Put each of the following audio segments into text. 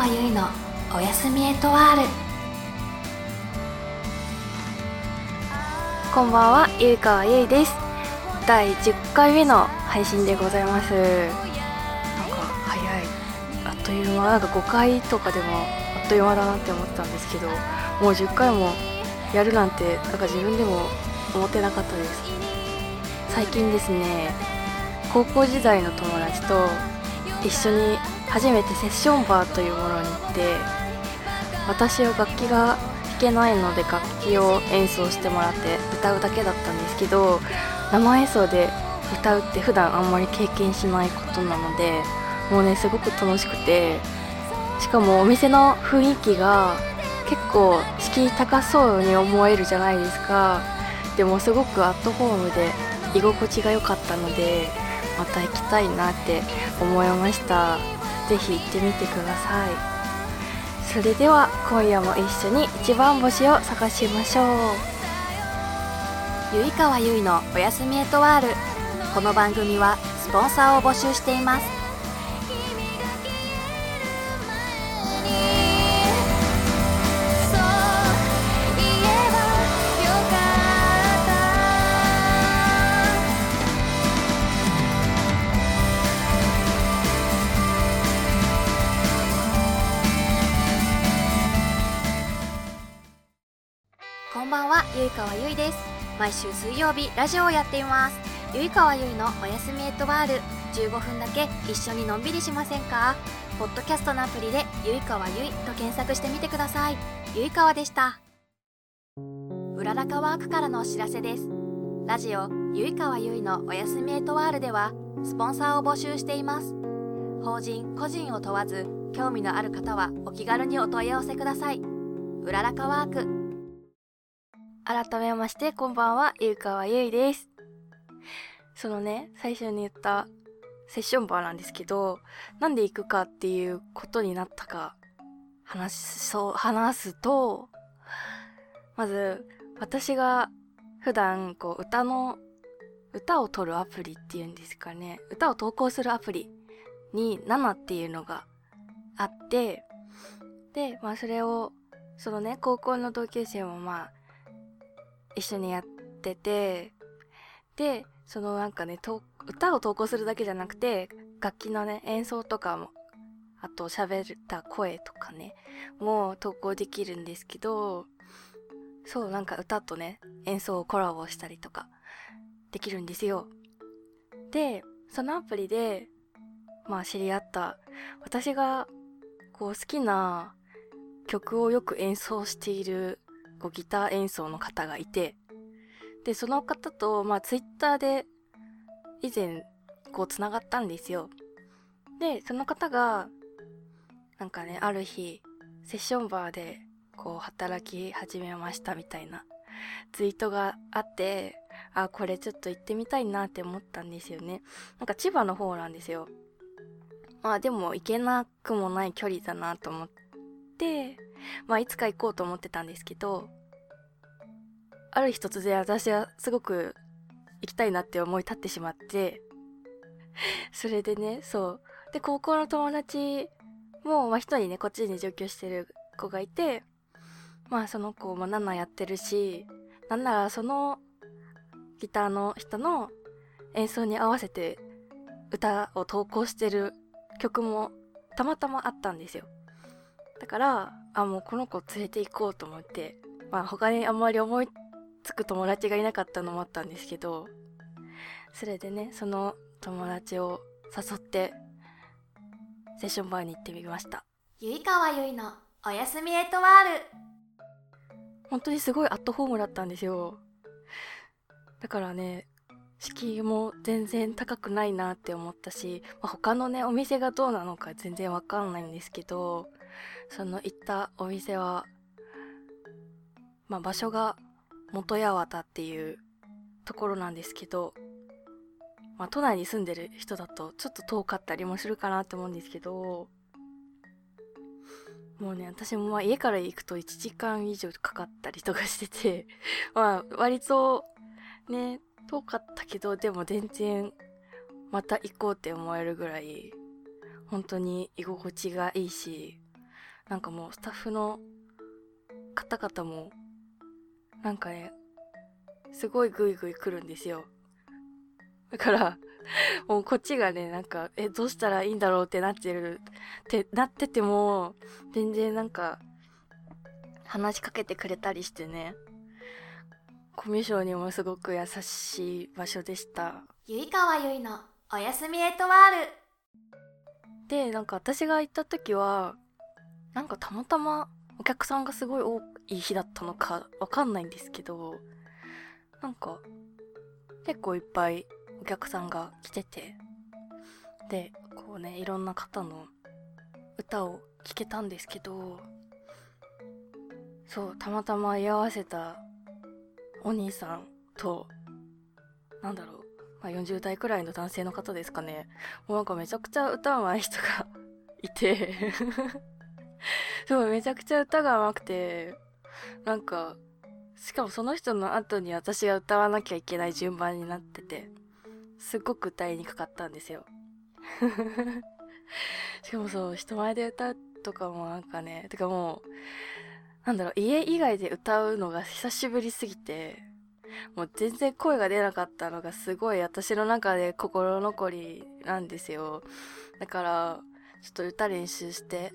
川由衣のおやすみエトワールこんばんは、ゆいかわゆいです。第10回目の配信でございます。なんか早い。あっという間なんか5回とかでもあっという間だなって思ってたんですけどもう10回もやるなんてなんか自分でも思ってなかったです。最近ですね高校時代の友達と一緒に初めてセッションバーというものに行って私は楽器が弾けないので楽器を演奏してもらって歌うだけだったんですけど生演奏で歌うって普段あんまり経験しないことなのでもうねすごく楽しくてしかもお店の雰囲気が結構敷居高そうに思えるじゃないですか。でもすごくアットホームで居心地が良かったのでまた行きたいなって思いました。ぜひ行ってみてください。それでは今夜も一緒に一番星を探しましょう。ゆいかわゆいのおやすみエトワール。この番組はスポンサーを募集しています。ゆいかわゆいです。毎週水曜日ラジオをやっています。ゆいかわゆいのおやすみエットワール。15分だけ一緒にのんびりしませんか？ポッドキャストのアプリでゆいかわゆいと検索してみてください。ゆいかわでした。うららかワークからのお知らせです。ラジオゆいかわゆいのおやすみエットワールではスポンサーを募集しています。法人個人を問わず興味のある方はお気軽にお問い合わせください。うららかワーク改めましてこんばんは。ゆうかわゆいです。そのね最初に言ったセッションバーなんですけどなんで行くかっていうことになったか話そう話すとまず私が普段こう歌の歌を撮るアプリっていうんですかね。歌を投稿するアプリに7っていうのがあってでまあそれをそのね高校の同級生もまあ一緒にやっててでそのなんかね歌を投稿するだけじゃなくて楽器のね演奏とかもあと喋った声とかねも投稿できるんですけどそうなんか歌とね演奏をコラボしたりとかできるんですよ。でそのアプリでまあ知り合った私がこう好きな曲をよく演奏しているこうギター演奏の方がいてでその方とまあツイッターで以前こうつながったんですよ。でその方がなんかねある日セッションバーでこう働き始めましたみたいなツイートがあってあこれちょっと行ってみたいなって思ったんですよね。なんか千葉の方なんですよ。まあでも行けなくもない距離だなと思って。まあいつか行こうと思ってたんですけどある日突然私はすごく行きたいなって思い立ってしまって それでねそう。で高校の友達もまあ一人ねこっちに上京してる子がいてまあその子も7やってるしなんならそのギターの人の演奏に合わせて歌を投稿してる曲もたまたまあったんですよ。だからあもうこの子連れて行こうと思ってまあ他にあんまり思いつく友達がいなかったのもあったんですけどそれでねその友達を誘ってセッションバーに行ってみました。ゆいかわゆいのおやすみエトワール。本当にすごいアットホームだったんですよ。だからね敷居も全然高くないなって思ったし、まあ、他のねお店がどうなのか全然わかんないんですけどその行ったお店は、まあ、場所が元八幡っていうところなんですけど、まあ、都内に住んでる人だとちょっと遠かったりもするかなって思うんですけどもうね私もまあ家から行くと1時間以上かかったりとかしてて まあ割とね遠かったけどでも全然また行こうって思えるぐらい本当に居心地がいいしなんかもうスタッフの方々もなんかねすごいグイグイ来るんですよ。だからもうこっちがねなんかえどうしたらいいんだろうってなってるってなってても全然なんか話しかけてくれたりしてねコミュ障にもすごく優しい場所でした。ゆいかわゆいのおやすみエトワール。でなんか私が行った時はなんかたまたまお客さんがすごい多い日だったのかわかんないんですけどなんか結構いっぱいお客さんが来ててでこうねいろんな方の歌を聴けたんですけどそうたまたま居合わせたお兄さんとなんだろう、まあ、40代くらいの男性の方ですかね。もうなんかめちゃくちゃ歌うまい人が いて。そうめちゃくちゃ歌がうまくてなんかしかもその人の後に私が歌わなきゃいけない順番になっててすっごく歌いにくかったんですよ。しかもそう人前で歌うとかもなんかねてかもうなんだろう家以外で歌うのが久しぶりすぎてもう全然声が出なかったのがすごい私の中で心残りなんですよ。だからちょっと歌練習して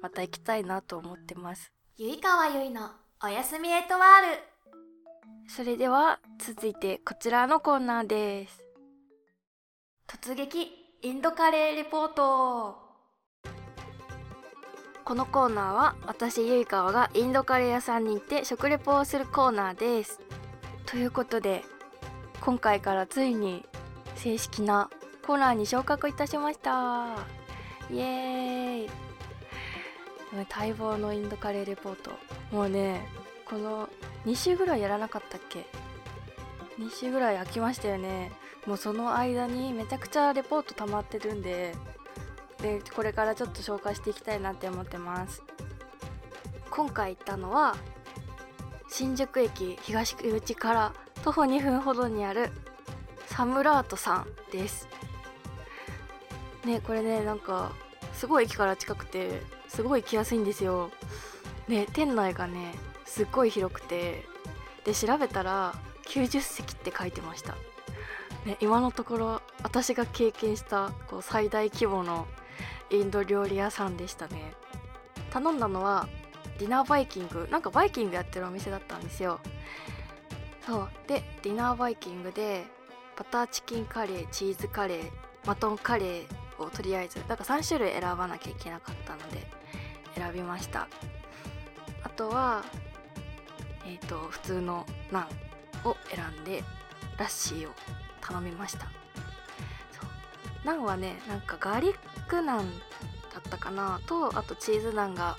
また行きたいなと思ってます。ゆいかわゆいのおやすみエトワール。それでは続いてこちらのコーナーです。突撃インドカレーレポート。このコーナーは私ゆいかわがインドカレー屋さんに行って食レポをするコーナーです。ということで今回からついに正式なコーナーに昇格いたしました。イエーイ待望のインドカレーレポート。もうねこの2週ぐらいやらなかったっけ？2週ぐらい空きましたよね。もうその間にめちゃくちゃレポート溜まってるんででこれからちょっと紹介していきたいなって思ってます。今回行ったのは新宿駅東口から徒歩2分ほどにあるサムラートさんです。ねこれねなんかすごい駅から近くてすごい行きやすいんですよ。で店内がねすっごい広くてで調べたら90席って書いてました、ね、今のところ私が経験したこう最大規模のインド料理屋さんでしたね。頼んだのはディナーバイキング。なんかバイキングやってるお店だったんですよ。そう。でディナーバイキングでバターチキンカレーチーズカレーマトンカレーをとりあえずだから3種類選ばなきゃいけなかったので選びました。あとはえっ、ー、と普通のナンを選んでラッシーを頼みました。ナンはねなんかガーリックナンだったかな？とあとチーズナンが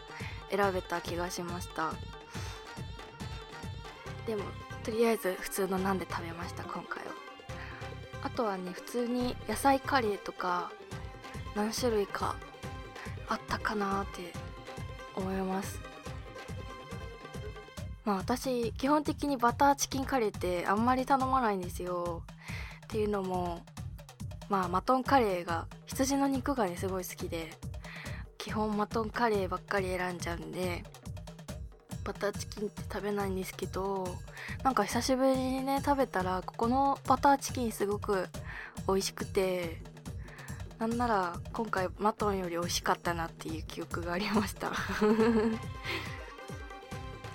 選べた気がしました。でもとりあえず普通のナンで食べました今回は。あとはね普通に野菜カレーとか何種類かあったかなって思います。まあ私基本的にバターチキンカレーってあんまり頼まないんですよ。っていうのもまあマトンカレーが羊の肉がねすごい好きで基本マトンカレーばっかり選んじゃうんでバターチキンって食べないんですけどなんか久しぶりにね食べたらここのバターチキンすごく美味しくてなんなら今回マトンより美味しかったなっていう記憶がありました。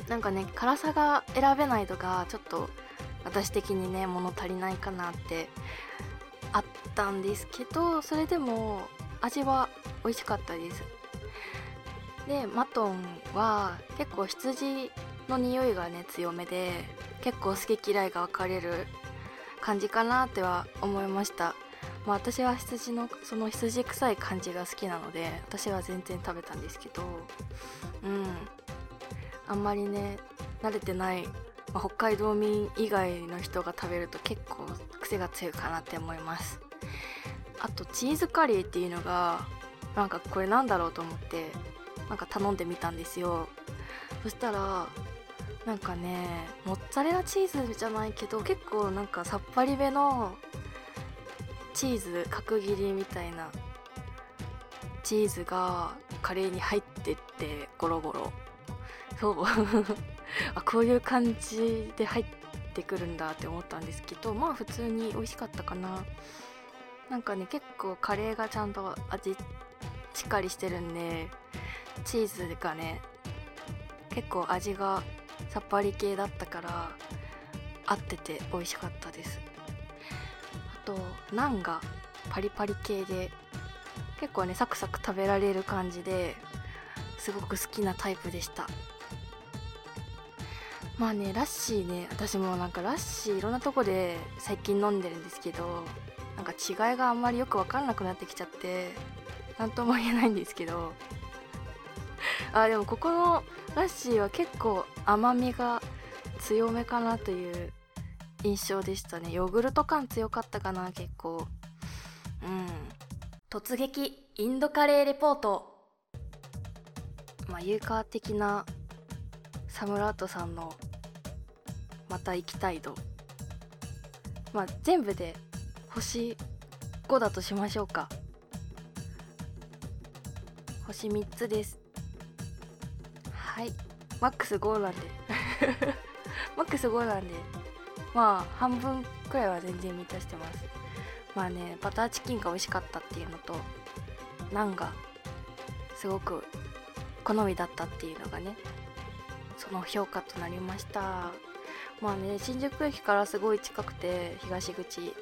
なんかね辛さが選べないとかちょっと私的にね物足りないかなってあったんですけどそれでも味は美味しかったです。でマトンは結構羊の匂いがね強めで結構好き嫌いが分かれる感じかなっては思いました。まあ私は羊のその羊臭い感じが好きなので私は全然食べたんですけどうん。あんまりね慣れてない、まあ、北海道民以外の人が食べると結構癖が強いかなって思います。あとチーズカレーっていうのがなんかこれなんだろうと思ってなんか頼んでみたんですよ。そしたらなんかねモッツァレラチーズじゃないけど結構なんかさっぱりめのチーズ角切りみたいなチーズがカレーに入ってってゴロゴロ。そう。あこういう感じで入ってくるんだって思ったんですけどまあ普通に美味しかったかな。なんかね結構カレーがちゃんと味しっかりしてるんでチーズがね結構味がさっぱり系だったから合ってて美味しかったです。とナンがパリパリ系で結構ねサクサク食べられる感じですごく好きなタイプでした。まあねラッシーね私もなんかラッシーいろんなとこで最近飲んでるんですけどなんか違いがあんまりよく分かんなくなってきちゃって何とも言えないんですけど。あでもここのラッシーは結構甘みが強めかなという印象でしたね。ヨーグルト感強かったかな結構。うん。突撃インドカレーレポート。まあユーカー的なサムラートさんのまた行きたい度まあ全部で星5だとしましょうか。星3つです。はい。マックス5なんで。マックス5なんで。まあ半分くらいは全然満たしてます。まあねバターチキンが美味しかったっていうのとナンがすごく好みだったっていうのがねその評価となりました。まあね新宿駅からすごい近くて東口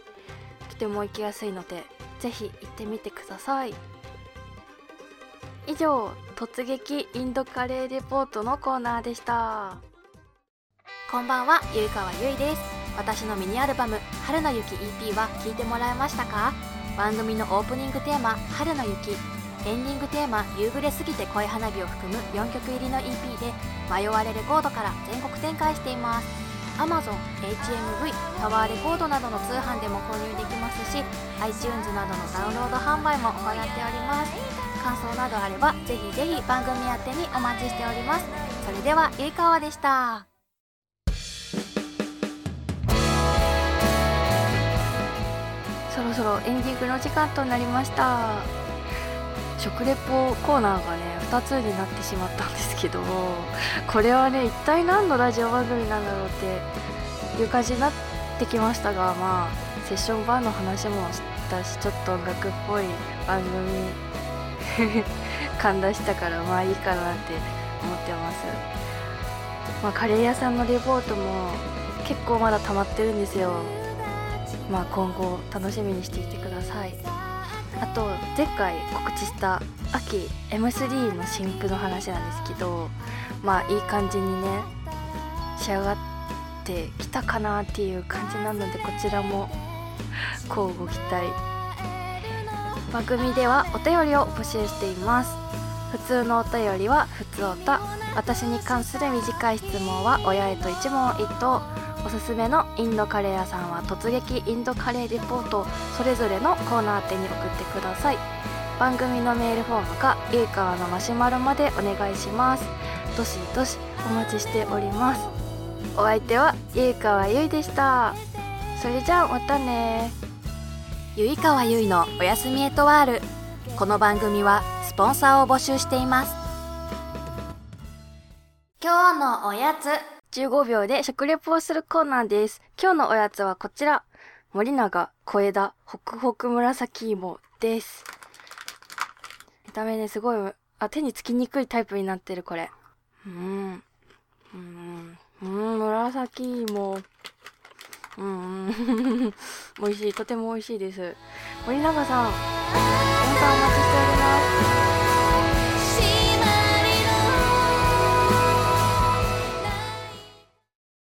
とても行きやすいのでぜひ行ってみてください。以上突撃インドカレーレポートのコーナーでした。こんばんはゆいかわゆいです。私のミニアルバム「春の雪 EP」は聴いてもらえましたか？番組のオープニングテーマ「春の雪」エンディングテーマ「夕暮れすぎて恋花火」を含む4曲入りの EP で迷われレコードから全国展開しています。Amazon、HMV、タワーレコードなどの通販でも購入できますし iTunes などのダウンロード販売も行っております。感想などあればぜひぜひ番組宛てにお待ちしております。それではゆいかわでした。ろそろエンディングの時間となりました。食レポコーナーがね2つになってしまったんですけどこれはね一体何のラジオ番組なんだろうっていう感じになってきましたがまあセッションバーの話もしたしちょっと音楽っぽい番組 感出したからまあいいかなって思ってます。まあカレー屋さんのレポートも結構まだ溜まってるんですよ。まあ今後楽しみにしていてください。あと前回告知した秋 M3 の新譜の話なんですけどまあいい感じにね仕上がってきたかなっていう感じなのでこちらも乞うご期待。番組ではお便りを募集しています。普通のお便りは普通おた。私に関する短い質問は親へと一問一答。おすすめのインドカレー屋さんは突撃インドカレーレポートそれぞれのコーナー宛てに送ってください。番組のメールフォームかゆいかわのマシュマロまでお願いします。どしどしお待ちしております。お相手はゆいかわゆいでした。それじゃあまたね。ゆいかわゆいのおやすみエトワール。この番組はスポンサーを募集しています。今日のおやつ15秒で食レポをするコーナーです。今日のおやつはこちら。森永小枝ホクホク紫芋です。見た目ねすごい。あ手につきにくいタイプになってるこれ。うん。うん。うん紫芋。うん。美味しい。とても美味しいです。森永さん本番お待ちしております。